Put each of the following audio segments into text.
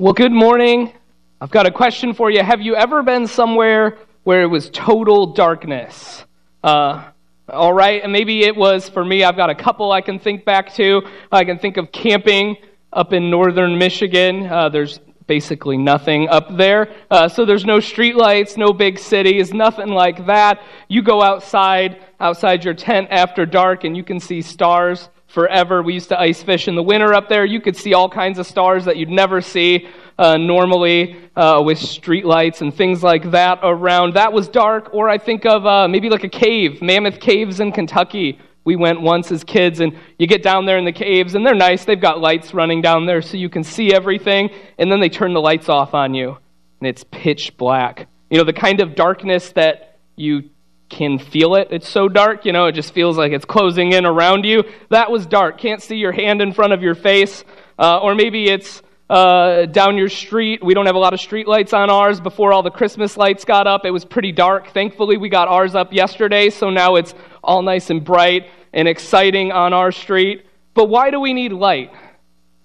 Well, good morning. I've got a question for you. Have you ever been somewhere where it was total darkness? Uh, all right, and maybe it was for me. I've got a couple I can think back to. I can think of camping up in northern Michigan. Uh, there's basically nothing up there. Uh, so there's no streetlights, no big cities, nothing like that. You go outside, outside your tent after dark, and you can see stars forever. We used to ice fish in the winter up there. You could see all kinds of stars that you'd never see uh, normally uh, with streetlights and things like that around. That was dark. Or I think of uh, maybe like a cave, Mammoth Caves in Kentucky. We went once as kids, and you get down there in the caves, and they're nice. They've got lights running down there so you can see everything, and then they turn the lights off on you, and it's pitch black. You know, the kind of darkness that you can feel it. It's so dark, you know, it just feels like it's closing in around you. That was dark. Can't see your hand in front of your face. Uh, or maybe it's uh, down your street. We don't have a lot of street lights on ours. Before all the Christmas lights got up, it was pretty dark. Thankfully, we got ours up yesterday, so now it's all nice and bright and exciting on our street. But why do we need light?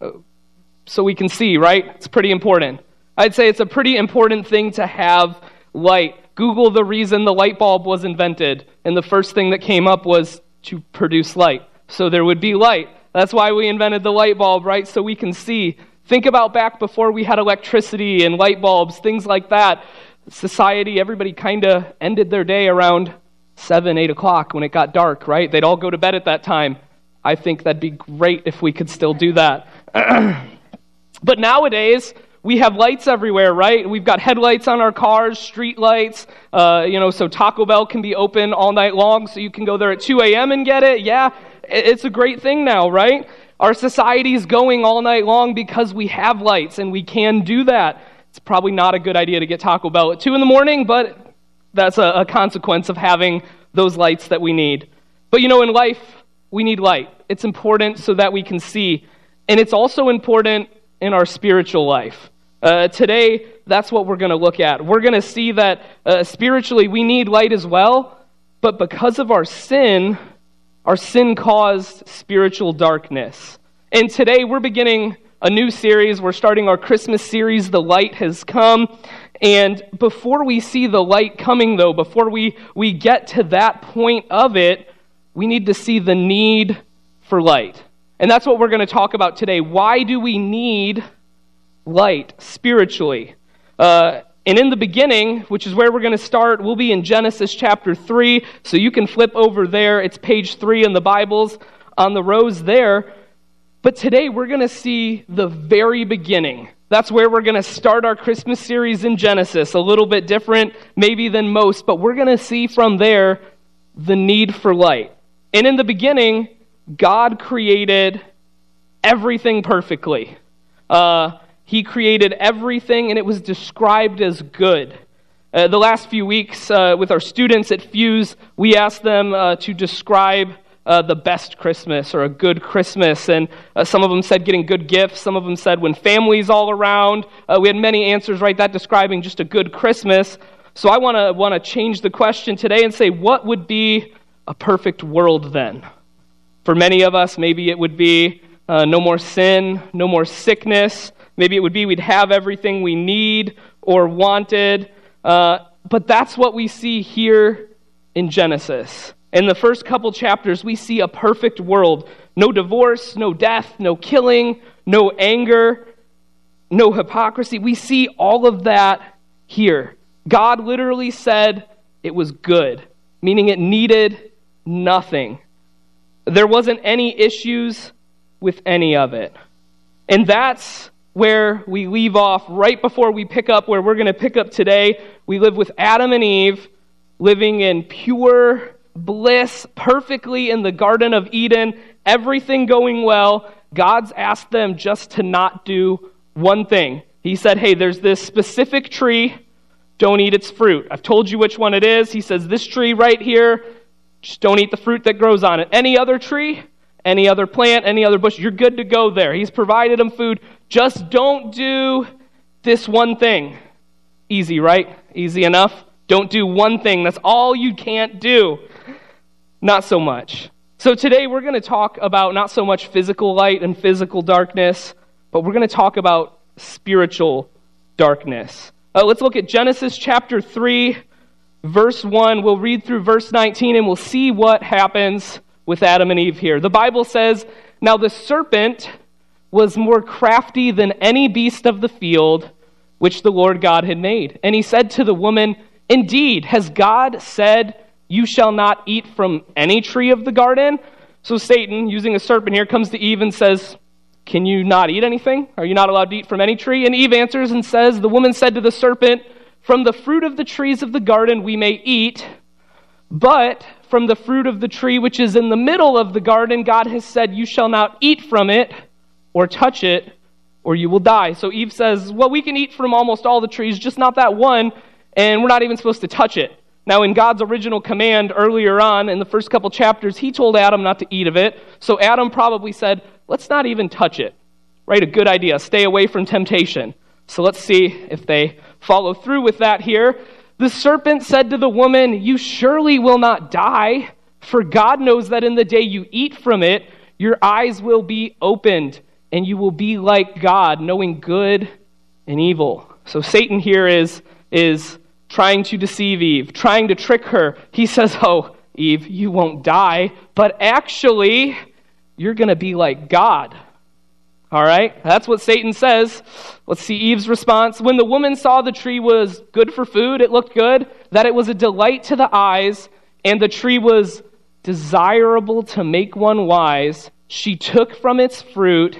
Uh, so we can see, right? It's pretty important. I'd say it's a pretty important thing to have light. Google the reason the light bulb was invented, and the first thing that came up was to produce light. So there would be light. That's why we invented the light bulb, right? So we can see. Think about back before we had electricity and light bulbs, things like that. Society, everybody kind of ended their day around 7, 8 o'clock when it got dark, right? They'd all go to bed at that time. I think that'd be great if we could still do that. but nowadays, we have lights everywhere, right? We've got headlights on our cars, street lights, uh, you know, so Taco Bell can be open all night long, so you can go there at 2 a.m. and get it. Yeah, it's a great thing now, right? Our society's going all night long because we have lights and we can do that. It's probably not a good idea to get Taco Bell at 2 in the morning, but that's a, a consequence of having those lights that we need. But you know, in life, we need light. It's important so that we can see. And it's also important in our spiritual life. Uh, today, that's what we're going to look at. We're going to see that uh, spiritually we need light as well, but because of our sin, our sin caused spiritual darkness. And today we're beginning a new series. We're starting our Christmas series, The Light Has Come. And before we see the light coming, though, before we, we get to that point of it, we need to see the need for light. And that's what we're going to talk about today. Why do we need light spiritually. Uh, and in the beginning, which is where we're going to start, we'll be in Genesis chapter 3. So you can flip over there. It's page 3 in the Bibles on the rows there. But today we're going to see the very beginning. That's where we're going to start our Christmas series in Genesis. A little bit different, maybe, than most, but we're going to see from there the need for light. And in the beginning, God created everything perfectly. Uh, he created everything, and it was described as good. Uh, the last few weeks uh, with our students at Fuse, we asked them uh, to describe uh, the best Christmas or a good Christmas. And uh, some of them said getting good gifts. Some of them said when family's all around. Uh, we had many answers right that describing just a good Christmas. So I want to want to change the question today and say, what would be a perfect world then? For many of us, maybe it would be no more sin, no more sickness, Maybe it would be we'd have everything we need or wanted. Uh, but that's what we see here in Genesis. In the first couple chapters, we see a perfect world no divorce, no death, no killing, no anger, no hypocrisy. We see all of that here. God literally said it was good, meaning it needed nothing. There wasn't any issues with any of it. And that's where we leave off right before we pick up where we're going to pick up today. We live with Adam and Eve living in pure bliss, perfectly in the Garden of Eden, everything going well. God's asked them just to not do one thing. He said, Hey, there's this specific tree, don't eat its fruit. I've told you which one it is. He says, This tree right here, just don't eat the fruit that grows on it. Any other tree, any other plant, any other bush, you're good to go there. He's provided them food. Just don't do this one thing. Easy, right? Easy enough? Don't do one thing. That's all you can't do. Not so much. So today we're going to talk about not so much physical light and physical darkness, but we're going to talk about spiritual darkness. Uh, let's look at Genesis chapter 3, verse 1. We'll read through verse 19 and we'll see what happens with Adam and Eve here. The Bible says, Now the serpent was more crafty than any beast of the field which the Lord God had made. And he said to the woman, Indeed, has God said, You shall not eat from any tree of the garden? So Satan, using a serpent here, comes to Eve and says, Can you not eat anything? Are you not allowed to eat from any tree? And Eve answers and says, The woman said to the serpent, From the fruit of the trees of the garden we may eat, but from the fruit of the tree which is in the middle of the garden, God has said, You shall not eat from it or touch it, or you will die. So Eve says, Well, we can eat from almost all the trees, just not that one, and we're not even supposed to touch it. Now, in God's original command earlier on in the first couple chapters, he told Adam not to eat of it. So Adam probably said, Let's not even touch it. Right? A good idea. Stay away from temptation. So let's see if they follow through with that here. The serpent said to the woman, You surely will not die, for God knows that in the day you eat from it, your eyes will be opened, and you will be like God, knowing good and evil. So Satan here is, is trying to deceive Eve, trying to trick her. He says, Oh, Eve, you won't die, but actually, you're going to be like God. All right? That's what Satan says. Let's see Eve's response. When the woman saw the tree was good for food, it looked good, that it was a delight to the eyes, and the tree was desirable to make one wise, she took from its fruit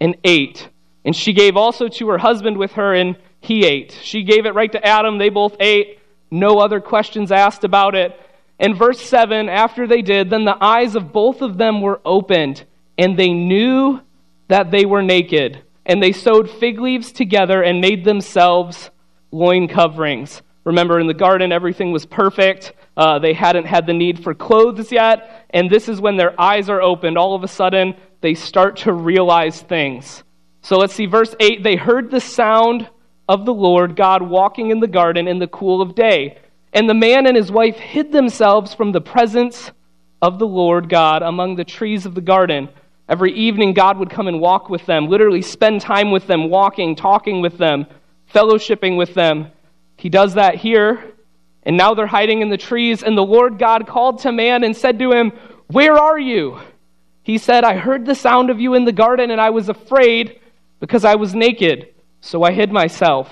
and ate. And she gave also to her husband with her, and he ate. She gave it right to Adam. They both ate. No other questions asked about it. In verse 7, after they did, then the eyes of both of them were opened, and they knew that they were naked. And they sewed fig leaves together and made themselves loin coverings. Remember, in the garden, everything was perfect. Uh, they hadn't had the need for clothes yet. And this is when their eyes are opened. All of a sudden, they start to realize things. So let's see, verse 8 they heard the sound of the Lord God walking in the garden in the cool of day. And the man and his wife hid themselves from the presence of the Lord God among the trees of the garden. Every evening, God would come and walk with them, literally spend time with them, walking, talking with them, fellowshipping with them. He does that here. And now they're hiding in the trees. And the Lord God called to man and said to him, Where are you? He said, I heard the sound of you in the garden, and I was afraid because I was naked, so I hid myself.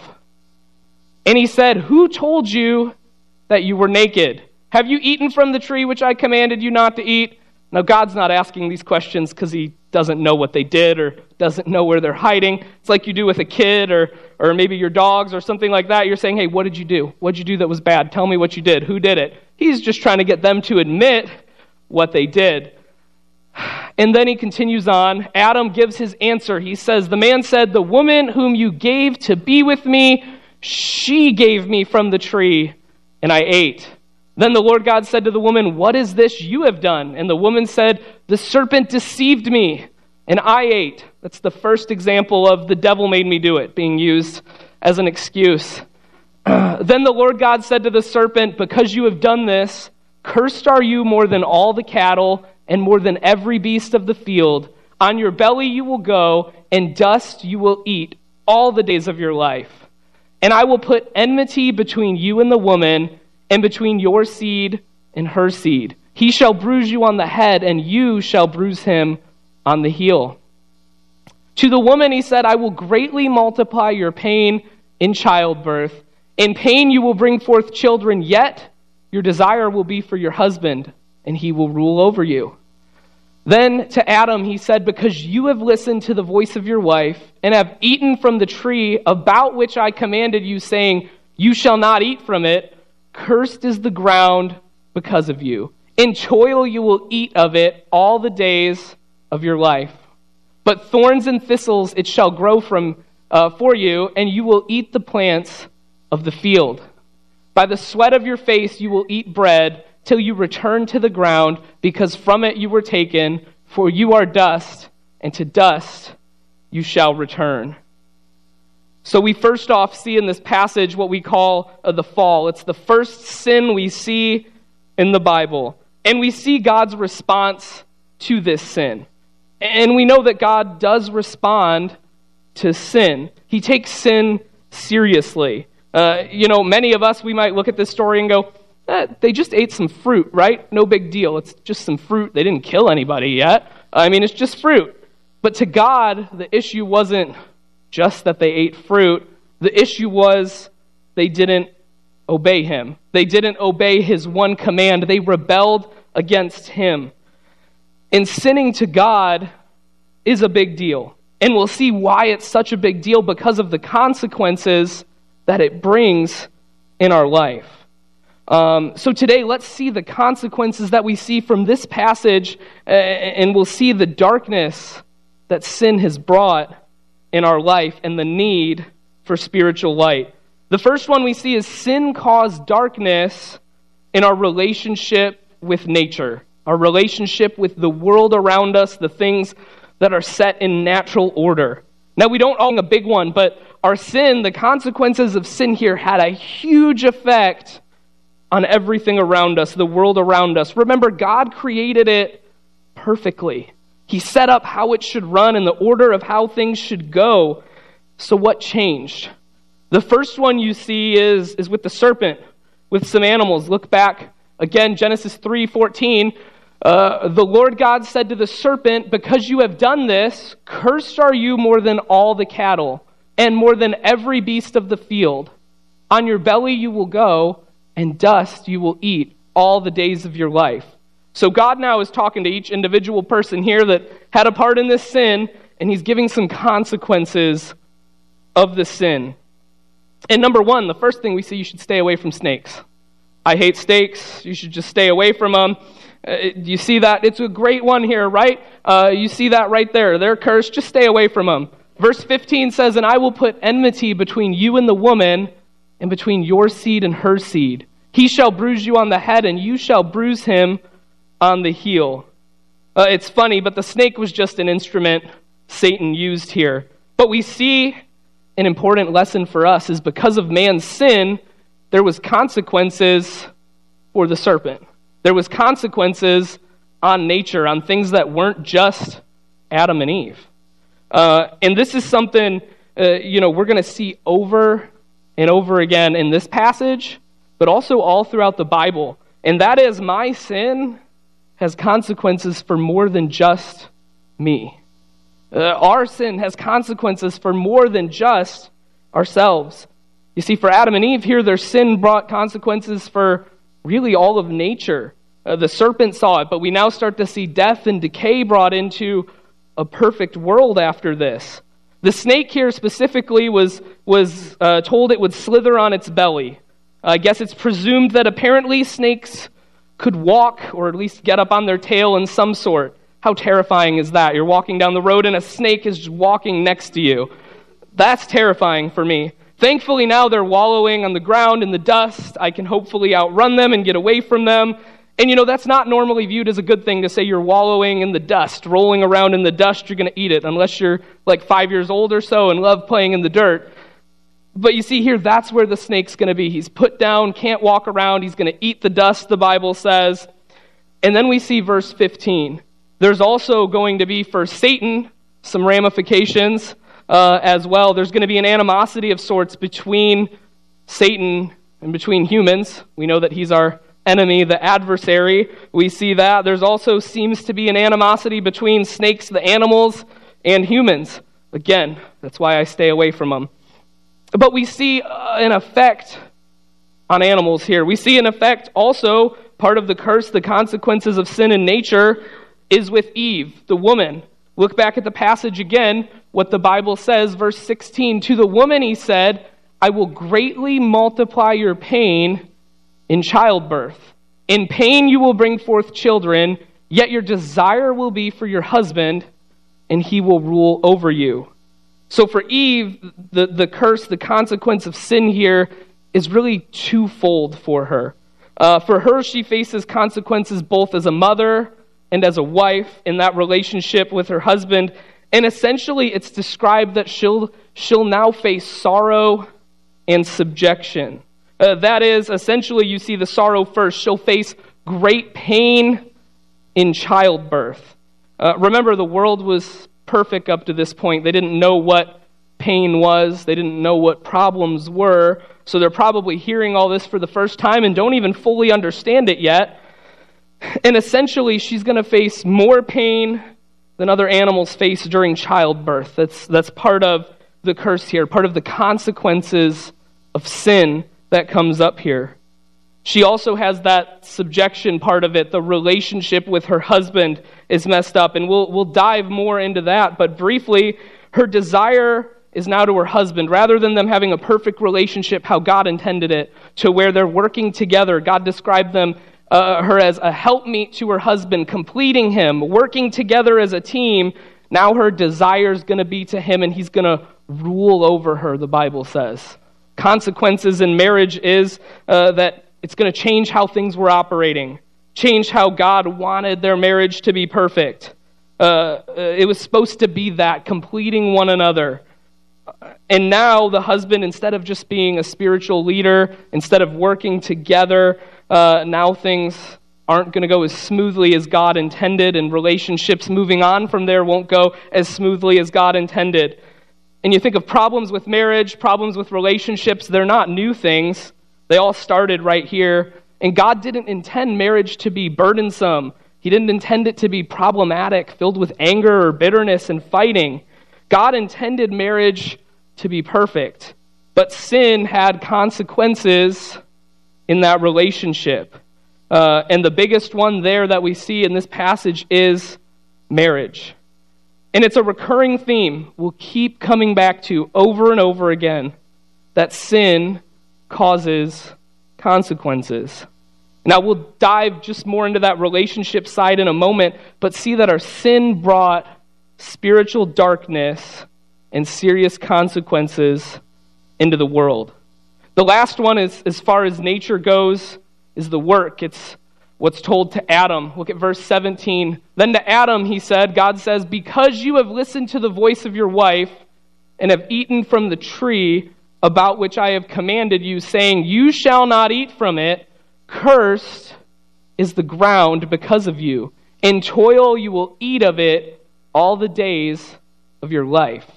And he said, Who told you that you were naked? Have you eaten from the tree which I commanded you not to eat? Now, God's not asking these questions because he doesn't know what they did or doesn't know where they're hiding. It's like you do with a kid or, or maybe your dogs or something like that. You're saying, hey, what did you do? What did you do that was bad? Tell me what you did. Who did it? He's just trying to get them to admit what they did. And then he continues on. Adam gives his answer. He says, The man said, The woman whom you gave to be with me, she gave me from the tree, and I ate. Then the Lord God said to the woman, What is this you have done? And the woman said, The serpent deceived me, and I ate. That's the first example of the devil made me do it being used as an excuse. then the Lord God said to the serpent, Because you have done this, cursed are you more than all the cattle and more than every beast of the field. On your belly you will go, and dust you will eat all the days of your life. And I will put enmity between you and the woman and between your seed and her seed. He shall bruise you on the head, and you shall bruise him on the heel. To the woman he said, I will greatly multiply your pain in childbirth. In pain you will bring forth children, yet your desire will be for your husband, and he will rule over you. Then to Adam he said, Because you have listened to the voice of your wife, and have eaten from the tree about which I commanded you, saying, You shall not eat from it. Cursed is the ground because of you. In toil you will eat of it all the days of your life. But thorns and thistles it shall grow from uh, for you, and you will eat the plants of the field. By the sweat of your face you will eat bread till you return to the ground, because from it you were taken, for you are dust, and to dust you shall return. So we first off see in this passage what we call uh, the fall. It's the first sin we see in the Bible. And we see God's response to this sin. And we know that God does respond to sin. He takes sin seriously. Uh, you know, many of us, we might look at this story and go, eh, they just ate some fruit, right? No big deal. It's just some fruit. They didn't kill anybody yet. I mean, it's just fruit. But to God, the issue wasn't just that they ate fruit, the issue was they didn't obey him. They didn't obey his one command. They rebelled against him. And sinning to God is a big deal. And we'll see why it's such a big deal because of the consequences that it brings in our life. Um, so today, let's see the consequences that we see from this passage, and we'll see the darkness that sin has brought in our life and the need for spiritual light. The first one we see is sin caused darkness in our relationship with nature, our relationship with the world around us, the things that are set in natural order. Now, we don't own a big one, but our sin, the consequences of sin here, had a huge effect on everything around us, the world around us. Remember, God created it perfectly. He set up how it should run and the order of how things should go. So, what changed? The first one you see is, is with the serpent, with some animals. Look back again, Genesis 3 14. Uh, the Lord God said to the serpent, Because you have done this, cursed are you more than all the cattle, and more than every beast of the field. On your belly you will go, and dust you will eat all the days of your life. So God now is talking to each individual person here that had a part in this sin, and he's giving some consequences of the sin. And number one, the first thing we see, you should stay away from snakes. I hate snakes. You should just stay away from them. Uh, you see that? It's a great one here, right? Uh, you see that right there. They're cursed. Just stay away from them. Verse 15 says, And I will put enmity between you and the woman, and between your seed and her seed. He shall bruise you on the head, and you shall bruise him on the heel. Uh, it's funny, but the snake was just an instrument Satan used here. But we see an important lesson for us is because of man's sin, there was consequences for the serpent. There was consequences on nature, on things that weren't just Adam and Eve. Uh, and this is something, uh, you know, we're going to see over and over again in this passage, but also all throughout the Bible. And that is my sin has consequences for more than just me. Uh, our sin has consequences for more than just ourselves. You see, for Adam and Eve here, their sin brought consequences for really all of nature. Uh, the serpent saw it, but we now start to see death and decay brought into a perfect world after this. The snake here specifically was, was uh, told it would slither on its belly. I guess it's presumed that apparently snakes could walk or at least get up on their tail in some sort. How terrifying is that? You're walking down the road and a snake is walking next to you. That's terrifying for me. Thankfully, now they're wallowing on the ground in the dust. I can hopefully outrun them and get away from them. And you know, that's not normally viewed as a good thing to say you're wallowing in the dust, rolling around in the dust, you're going to eat it, unless you're like five years old or so and love playing in the dirt. But you see here, that's where the snake's going to be. He's put down, can't walk around, he's going to eat the dust, the Bible says. And then we see verse 15. There's also going to be for Satan some ramifications uh, as well. There's going to be an animosity of sorts between Satan and between humans. We know that he's our enemy, the adversary. We see that. There's also seems to be an animosity between snakes, the animals, and humans. Again, that's why I stay away from them. But we see uh, an effect on animals here. We see an effect also, part of the curse, the consequences of sin in nature, is with Eve, the woman. Look back at the passage again, what the Bible says, verse 16. To the woman he said, I will greatly multiply your pain in childbirth. In pain you will bring forth children, yet your desire will be for your husband, and he will rule over you. So for Eve, the, the curse, the consequence of sin here is really twofold for her. Uh, for her, she faces consequences both as a mother and as a wife in that relationship with her husband. And essentially, it's described that she'll, she'll now face sorrow and subjection. Uh, that is, essentially, you see the sorrow first. She'll face great pain in childbirth. Uh, remember, the world was perfect up to this point. They didn't know what pain was. They didn't know what problems were. So they're probably hearing all this for the first time and don't even fully understand it yet. And essentially, she's going to face more pain than other animals face during childbirth. That's, that's part of the curse here, part of the consequences of sin that comes up here. She also has that subjection part of it. The relationship with her husband is messed up, and we'll, we'll dive more into that. But briefly, her desire is now to her husband. Rather than them having a perfect relationship, how God intended it, to where they're working together. God described them, uh, her as a helpmeet to her husband, completing him, working together as a team. Now her desire is going to be to him, and he's going to rule over her, the Bible says. Consequences in marriage is uh, that it's going to change how things were operating, change how God wanted their marriage to be perfect. Uh, uh, it was supposed to be that, completing one another. And now the husband, instead of just being a spiritual leader, instead of working together, uh, now things aren't going to go as smoothly as God intended, and relationships moving on from there won't go as smoothly as God intended. And you think of problems with marriage, problems with relationships, they're not new things. They all started right here. And God didn't intend marriage to be burdensome. He didn't intend it to be problematic, filled with anger or bitterness and fighting. God intended marriage to be perfect. But sin had consequences in that relationship. Uh, and the biggest one there that we see in this passage is marriage. And it's a recurring theme we'll keep coming back to over and over again that sin causes consequences. Now, we'll dive just more into that relationship side in a moment, but see that our sin brought spiritual darkness and serious consequences into the world. The last one is, as far as nature goes, is the work. It's what's told to Adam. Look at verse 17. Then to Adam, he said, God says, Because you have listened to the voice of your wife and have eaten from the tree about which I have commanded you, saying, You shall not eat from it. Cursed is the ground because of you. In toil you will eat of it all the days of your life.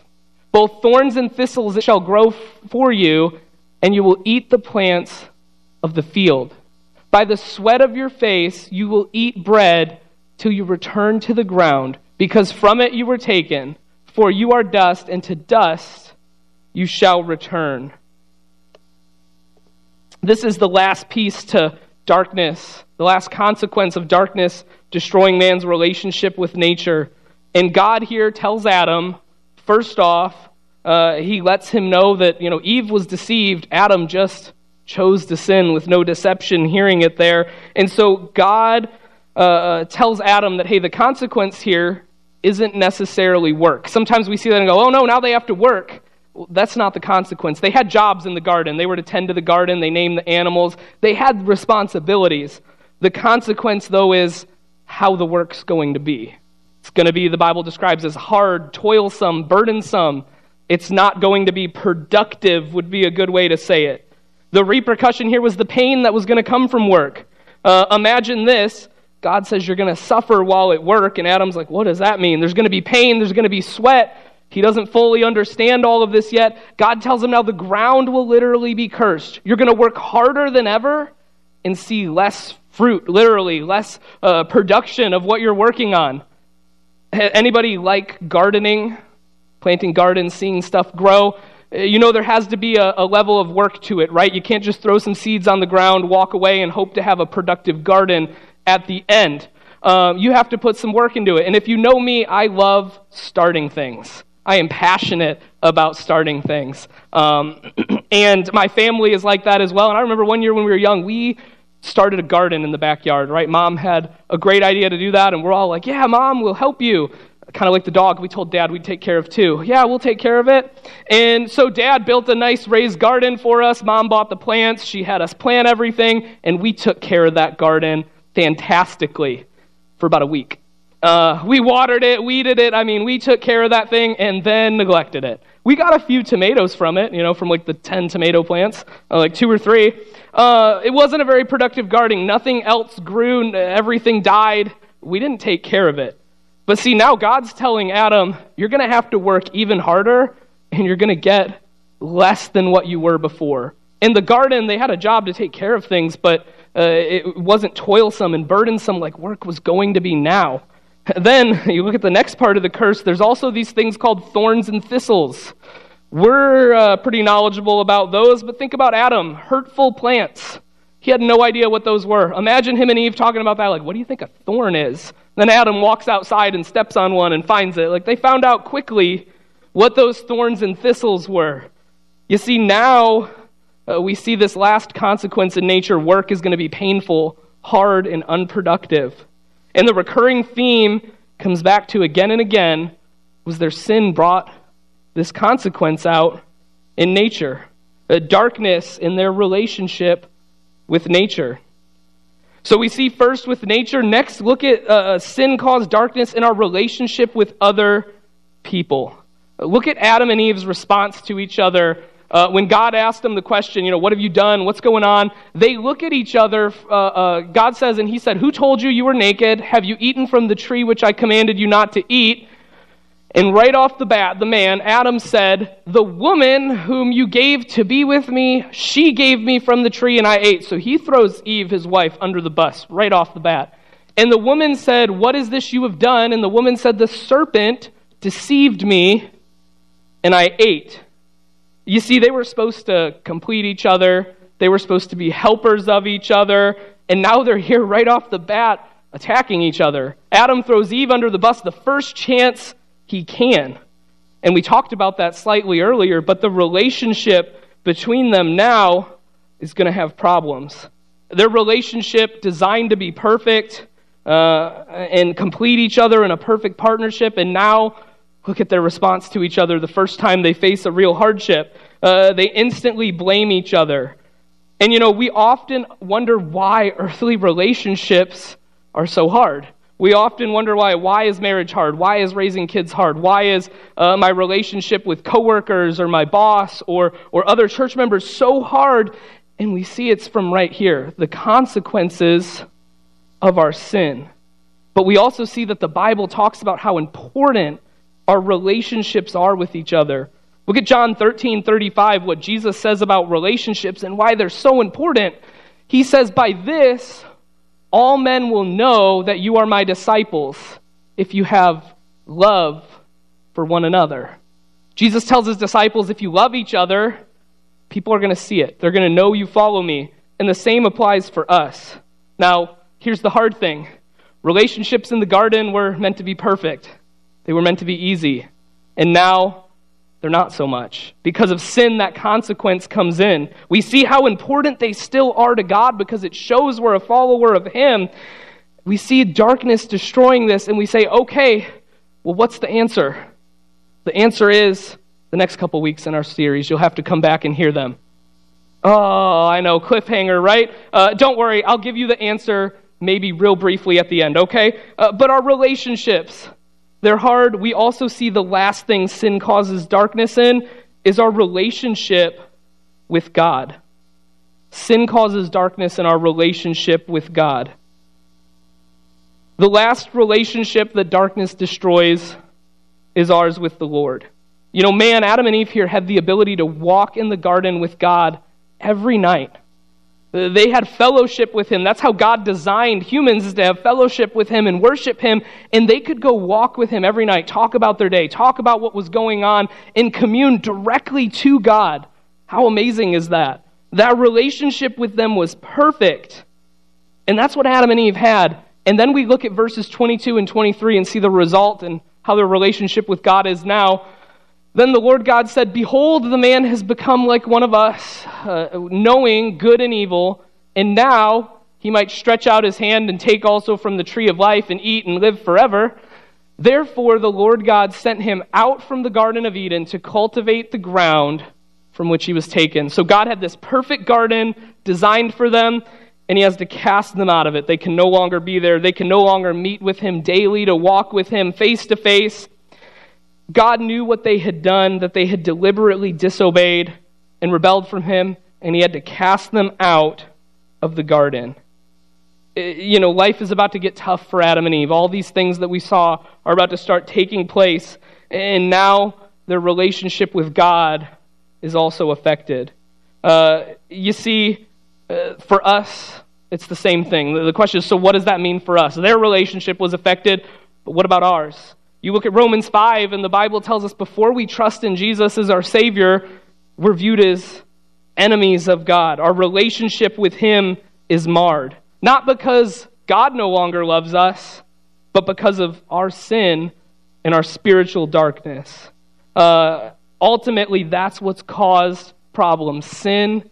Both thorns and thistles it shall grow for you, and you will eat the plants of the field. By the sweat of your face you will eat bread till you return to the ground, because from it you were taken. For you are dust, and to dust you shall return. This is the last piece to darkness, the last consequence of darkness destroying man's relationship with nature. And God here tells Adam, first off, uh, he lets him know that, you know, Eve was deceived. Adam just chose to sin with no deception, hearing it there. And so God uh, uh tells Adam that, hey, the consequence here isn't necessarily work. Sometimes we see that and go, oh no, now they have to work that's not the consequence. They had jobs in the garden. They were to tend to the garden, they named the animals, they had responsibilities. The consequence, though, is how the work's going to be. It's going to be, the Bible describes as hard, toilsome, burdensome. It's not going to be productive, would be a good way to say it. The repercussion here was the pain that was going to come from work. Uh, imagine this God says you're going to suffer while at work, and Adam's like, what does that mean? There's going to be pain, there's going to be sweat. He doesn't fully understand all of this yet. God tells him now the ground will literally be cursed. You're going to work harder than ever and see less fruit, literally, less uh, production of what you're working on. Anybody like gardening, planting gardens, seeing stuff grow? Uh, you know there has to be a, a level of work to it, right? You can't just throw some seeds on the ground, walk away, and hope to have a productive garden at the end. Um, you have to put some work into it. And if you know me, I love starting things. I am passionate about starting things. Um, and my family is like that as well. And I remember one year when we were young, we started a garden in the backyard, right? Mom had a great idea to do that, and we're all like, yeah, mom, we'll help you. Kind of like the dog we told dad we'd take care of too. Yeah, we'll take care of it. And so dad built a nice raised garden for us. Mom bought the plants. She had us plant everything, and we took care of that garden fantastically for about a week. Uh, we watered it, weeded it. I mean, we took care of that thing and then neglected it. We got a few tomatoes from it, you know, from like the 10 tomato plants, uh, like two or three. Uh, it wasn't a very productive gardening. Nothing else grew, everything died. We didn't take care of it. But see, now God's telling Adam, you're going to have to work even harder and you're going to get less than what you were before. In the garden, they had a job to take care of things, but uh, it wasn't toilsome and burdensome like work was going to be now. Then you look at the next part of the curse, there's also these things called thorns and thistles. We're uh, pretty knowledgeable about those, but think about Adam hurtful plants. He had no idea what those were. Imagine him and Eve talking about that, like, what do you think a thorn is? Then Adam walks outside and steps on one and finds it. Like, they found out quickly what those thorns and thistles were. You see, now uh, we see this last consequence in nature work is going to be painful, hard, and unproductive. And the recurring theme comes back to again and again was their sin brought this consequence out in nature, a darkness in their relationship with nature. So we see first with nature. Next, look at uh, uh sin caused darkness in our relationship with other people. Look at Adam and Eve's response to each other. Uh, when God asked them the question, you know, what have you done? What's going on? They look at each other. Uh, uh, God says, and He said, Who told you you were naked? Have you eaten from the tree which I commanded you not to eat? And right off the bat, the man, Adam, said, The woman whom you gave to be with me, she gave me from the tree and I ate. So he throws Eve, his wife, under the bus right off the bat. And the woman said, What is this you have done? And the woman said, The serpent deceived me and I ate. You see, they were supposed to complete each other, they were supposed to be helpers of each other, and now they're here right off the bat attacking each other. Adam throws Eve under the bus the first chance he can. And we talked about that slightly earlier, but the relationship between them now is going to have problems. Their relationship, designed to be perfect uh, and complete each other in a perfect partnership, and now look at their response to each other the first time they face a real hardship. Uh, they instantly blame each other. And you know, we often wonder why earthly relationships are so hard. We often wonder why. Why is marriage hard? Why is raising kids hard? Why is uh, my relationship with coworkers or my boss or, or other church members so hard? And we see it's from right here the consequences of our sin. But we also see that the Bible talks about how important our relationships are with each other. Look at John 13 35, what Jesus says about relationships and why they're so important. He says, By this, all men will know that you are my disciples if you have love for one another. Jesus tells his disciples if you love each other, people are going to see it. They're going to know you follow me. And the same applies for us. Now, here's the hard thing relationships in the garden were meant to be perfect, they were meant to be easy. And now they're not so much. Because of sin, that consequence comes in. We see how important they still are to God because it shows we're a follower of Him. We see darkness destroying this, and we say, okay, well, what's the answer? The answer is the next couple weeks in our series. You'll have to come back and hear them. Oh, I know, cliffhanger, right? Uh, don't worry, I'll give you the answer maybe real briefly at the end, okay? Uh, but our relationships, they're hard. We also see the last thing sin causes darkness in is our relationship with God. Sin causes darkness in our relationship with God. The last relationship that darkness destroys is ours with the Lord. You know, man, Adam and Eve here had the ability to walk in the garden with God every night. They had fellowship with him. That's how God designed humans is to have fellowship with him and worship him. And they could go walk with him every night, talk about their day, talk about what was going on, and commune directly to God. How amazing is that? That relationship with them was perfect. And that's what Adam and Eve had. And then we look at verses 22 and 23 and see the result and how their relationship with God is now. Then the Lord God said, Behold, the man has become like one of us, uh, knowing good and evil, and now he might stretch out his hand and take also from the tree of life and eat and live forever. Therefore, the Lord God sent him out from the Garden of Eden to cultivate the ground from which he was taken. So God had this perfect garden designed for them, and he has to cast them out of it. They can no longer be there. They can no longer meet with him daily, to walk with him face to face. God knew what they had done, that they had deliberately disobeyed and rebelled from Him, and He had to cast them out of the garden. You know, life is about to get tough for Adam and Eve. All these things that we saw are about to start taking place. And now their relationship with God is also affected. Uh, you see, uh, for us, it's the same thing. The question is so, what does that mean for us? Their relationship was affected, but what about ours? You look at Romans 5, and the Bible tells us before we trust in Jesus as our Savior, we're viewed as enemies of God. Our relationship with Him is marred. Not because God no longer loves us, but because of our sin and our spiritual darkness. Uh, ultimately, that's what's caused problems sin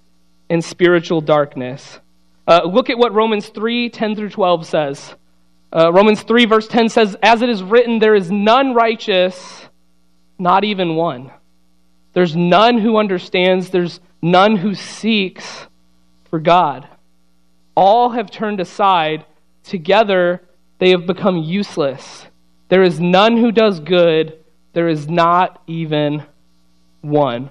and spiritual darkness. Uh, look at what Romans 3 10 through 12 says. Uh, Romans 3, verse 10 says, As it is written, there is none righteous, not even one. There's none who understands, there's none who seeks for God. All have turned aside. Together, they have become useless. There is none who does good, there is not even one.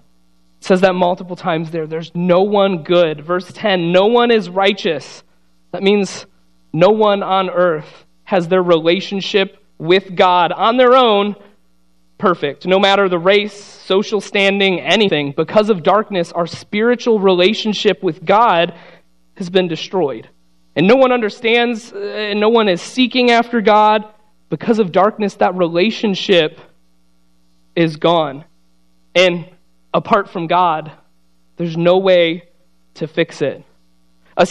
It says that multiple times there. There's no one good. Verse 10 no one is righteous. That means no one on earth has their relationship with God on their own perfect. No matter the race, social standing, anything, because of darkness, our spiritual relationship with God has been destroyed. And no one understands, uh, and no one is seeking after God. Because of darkness, that relationship is gone. And apart from God, there's no way to fix it.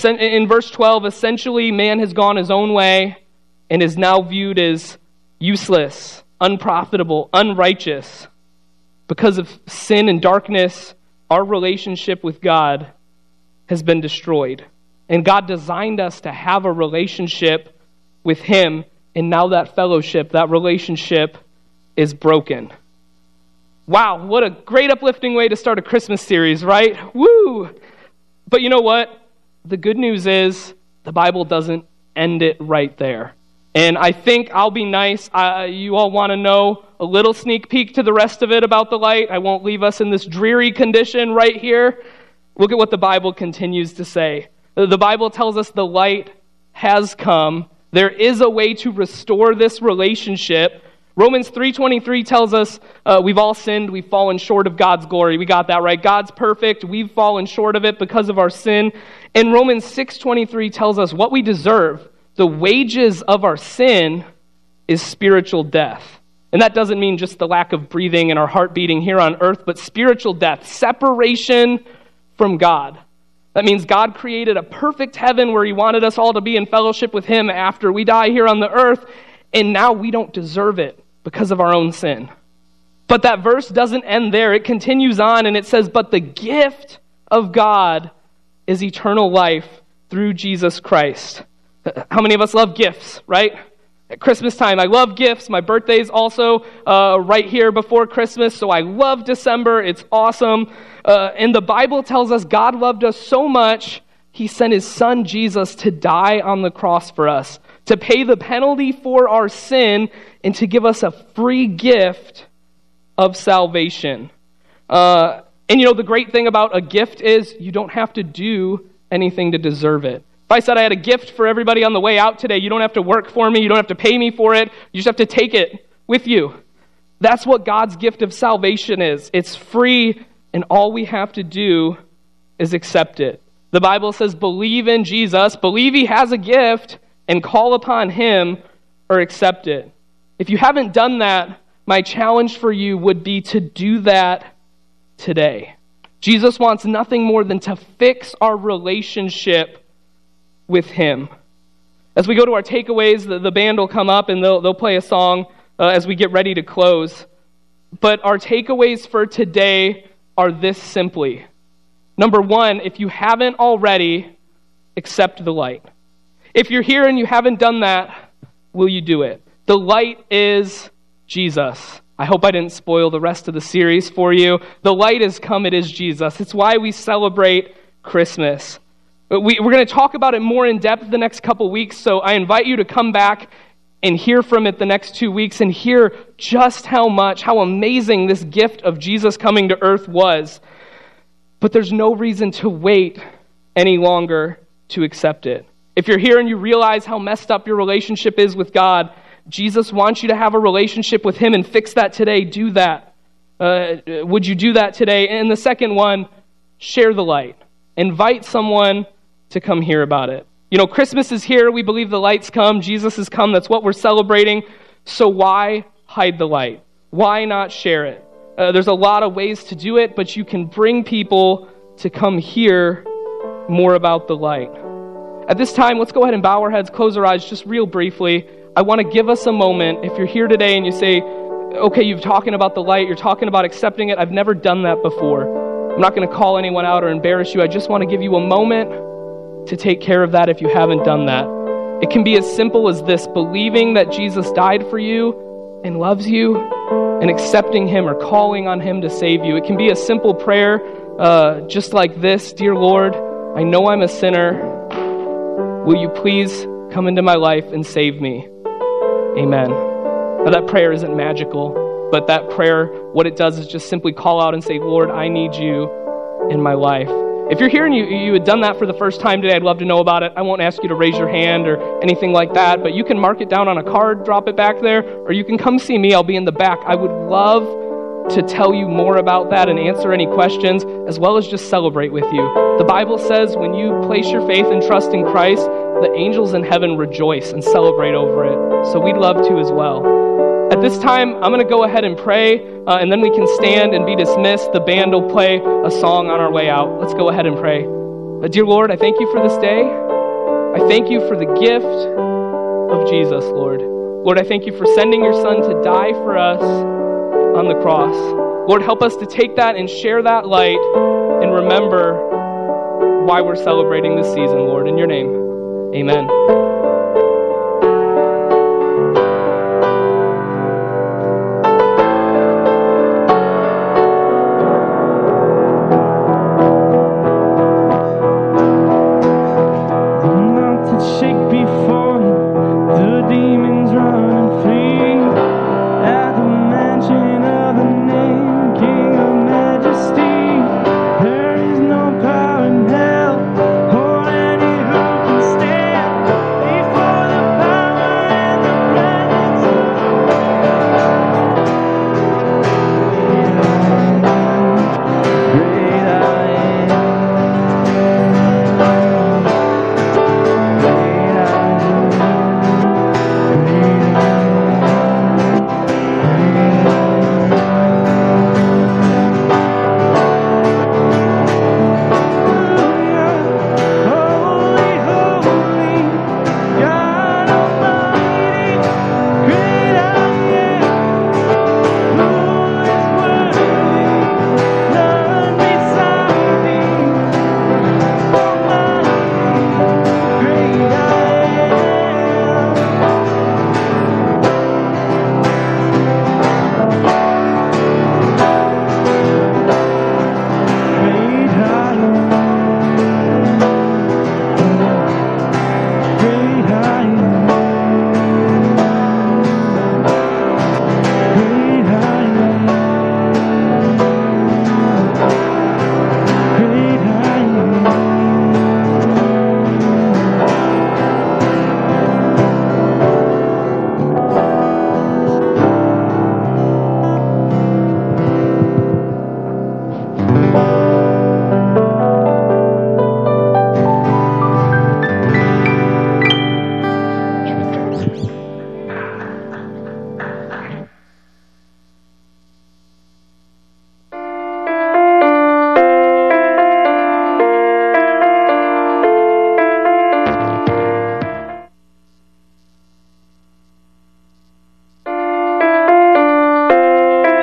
In verse 12, essentially, man has gone his own way and is now viewed as useless, unprofitable, unrighteous. Because of sin and darkness, our relationship with God has been destroyed. And God designed us to have a relationship with Him, and now that fellowship, that relationship is broken. Wow, what a great uplifting way to start a Christmas series, right? Woo! But you know what? The good news is the Bible doesn't end it right there. And I think I'll be nice. Uh, you all want to know a little sneak peek to the rest of it about the light. I won't leave us in this dreary condition right here. Look at what the Bible continues to say. The Bible tells us the light has come. There is a way to restore this relationship Romans 3:23 tells us uh, we've all sinned, we've fallen short of God's glory. We got that right. God's perfect, we've fallen short of it because of our sin. And Romans 6:23 tells us what we deserve. The wages of our sin is spiritual death. And that doesn't mean just the lack of breathing and our heart beating here on earth, but spiritual death, separation from God. That means God created a perfect heaven where He wanted us all to be in fellowship with Him after we die here on the earth, and now we don't deserve it because of our own sin. But that verse doesn't end there. It continues on and it says, But the gift of God is eternal life through Jesus Christ. How many of us love gifts, right? At Christmas time, I love gifts. My birthday's also uh, right here before Christmas, so I love December. It's awesome. Uh, and the Bible tells us God loved us so much, He sent His Son Jesus to die on the cross for us to pay the penalty for our sin, and to give us a free gift of salvation. Uh, and you know, the great thing about a gift is you don't have to do anything to deserve it. If I said I had a gift for everybody on the way out today, you don't have to work for me, you don't have to pay me for it, you just have to take it with you. That's what God's gift of salvation is. It's free, and all we have to do is accept it. The Bible says, believe in Jesus, believe He has a gift, and call upon Him or accept it. If you haven't done that, my challenge for you would be to do that today. Jesus wants nothing more than to fix our relationship with Him. As we go to our takeaways, the, the band will come up and they'll, they'll play a song uh, as we get ready to close. But our takeaways for today are this simply. Number one, if you haven't already, accept the light. If you're here and you haven't done that, will you do it? The light is Jesus. I hope I didn't spoil the rest of the series for you. The light has come, it is Jesus. It's why we celebrate Christmas. We, are going to talk about it more in depth the next couple weeks, so I invite you to come back and hear from it the next two weeks and hear just how much, how amazing this gift of Jesus coming to earth was. But there's no reason to wait any longer to accept it. If you're here and you realize how messed up your relationship is with God, Jesus wants you to have a relationship with Him and fix that today. Do that. uh, would you do that today? And the second one, share the light. Invite someone to come hear about it. You know, Christmas is here. We believe the lights come. Jesus has come. That's what we're celebrating. So why hide the light? Why not share it? Uh, there's a lot of ways to do it, but you can bring people to come hear more about the light. At this time, let's go ahead and bow our heads, close our eyes just real briefly. I want to give us a moment. If you're here today and you say, okay, you're talking about the light, you're talking about accepting it, I've never done that before. I'm not going to call anyone out or embarrass you. I just want to give you a moment to take care of that if you haven't done that. It can be as simple as this believing that Jesus died for you and loves you and accepting Him or calling on Him to save you. It can be a simple prayer uh, just like this Dear Lord, I know I'm a sinner. Will you please come into my life and save me? Amen. Now, that prayer isn't magical, but that prayer, what it does is just simply call out and say, Lord, I need you in my life. If you're here and you, you had done that for the first time today, I'd love to know about it. I won't ask you to raise your hand or anything like that, but you can mark it down on a card, drop it back there, or you can come see me. I'll be in the back. I would love to tell you more about that and answer any questions, as well as just celebrate with you. The Bible says when you place your faith and trust in Christ, the angels in heaven rejoice and celebrate over it. So we'd love to as well. At this time, I'm going to go ahead and pray, uh, and then we can stand and be dismissed. The band will play a song on our way out. Let's go ahead and pray. Uh, dear Lord, I thank you for this day. I thank you for the gift of Jesus, Lord. Lord, I thank you for sending your Son to die for us on the cross. Lord, help us to take that and share that light and remember why we're celebrating this season, Lord. In your name, amen.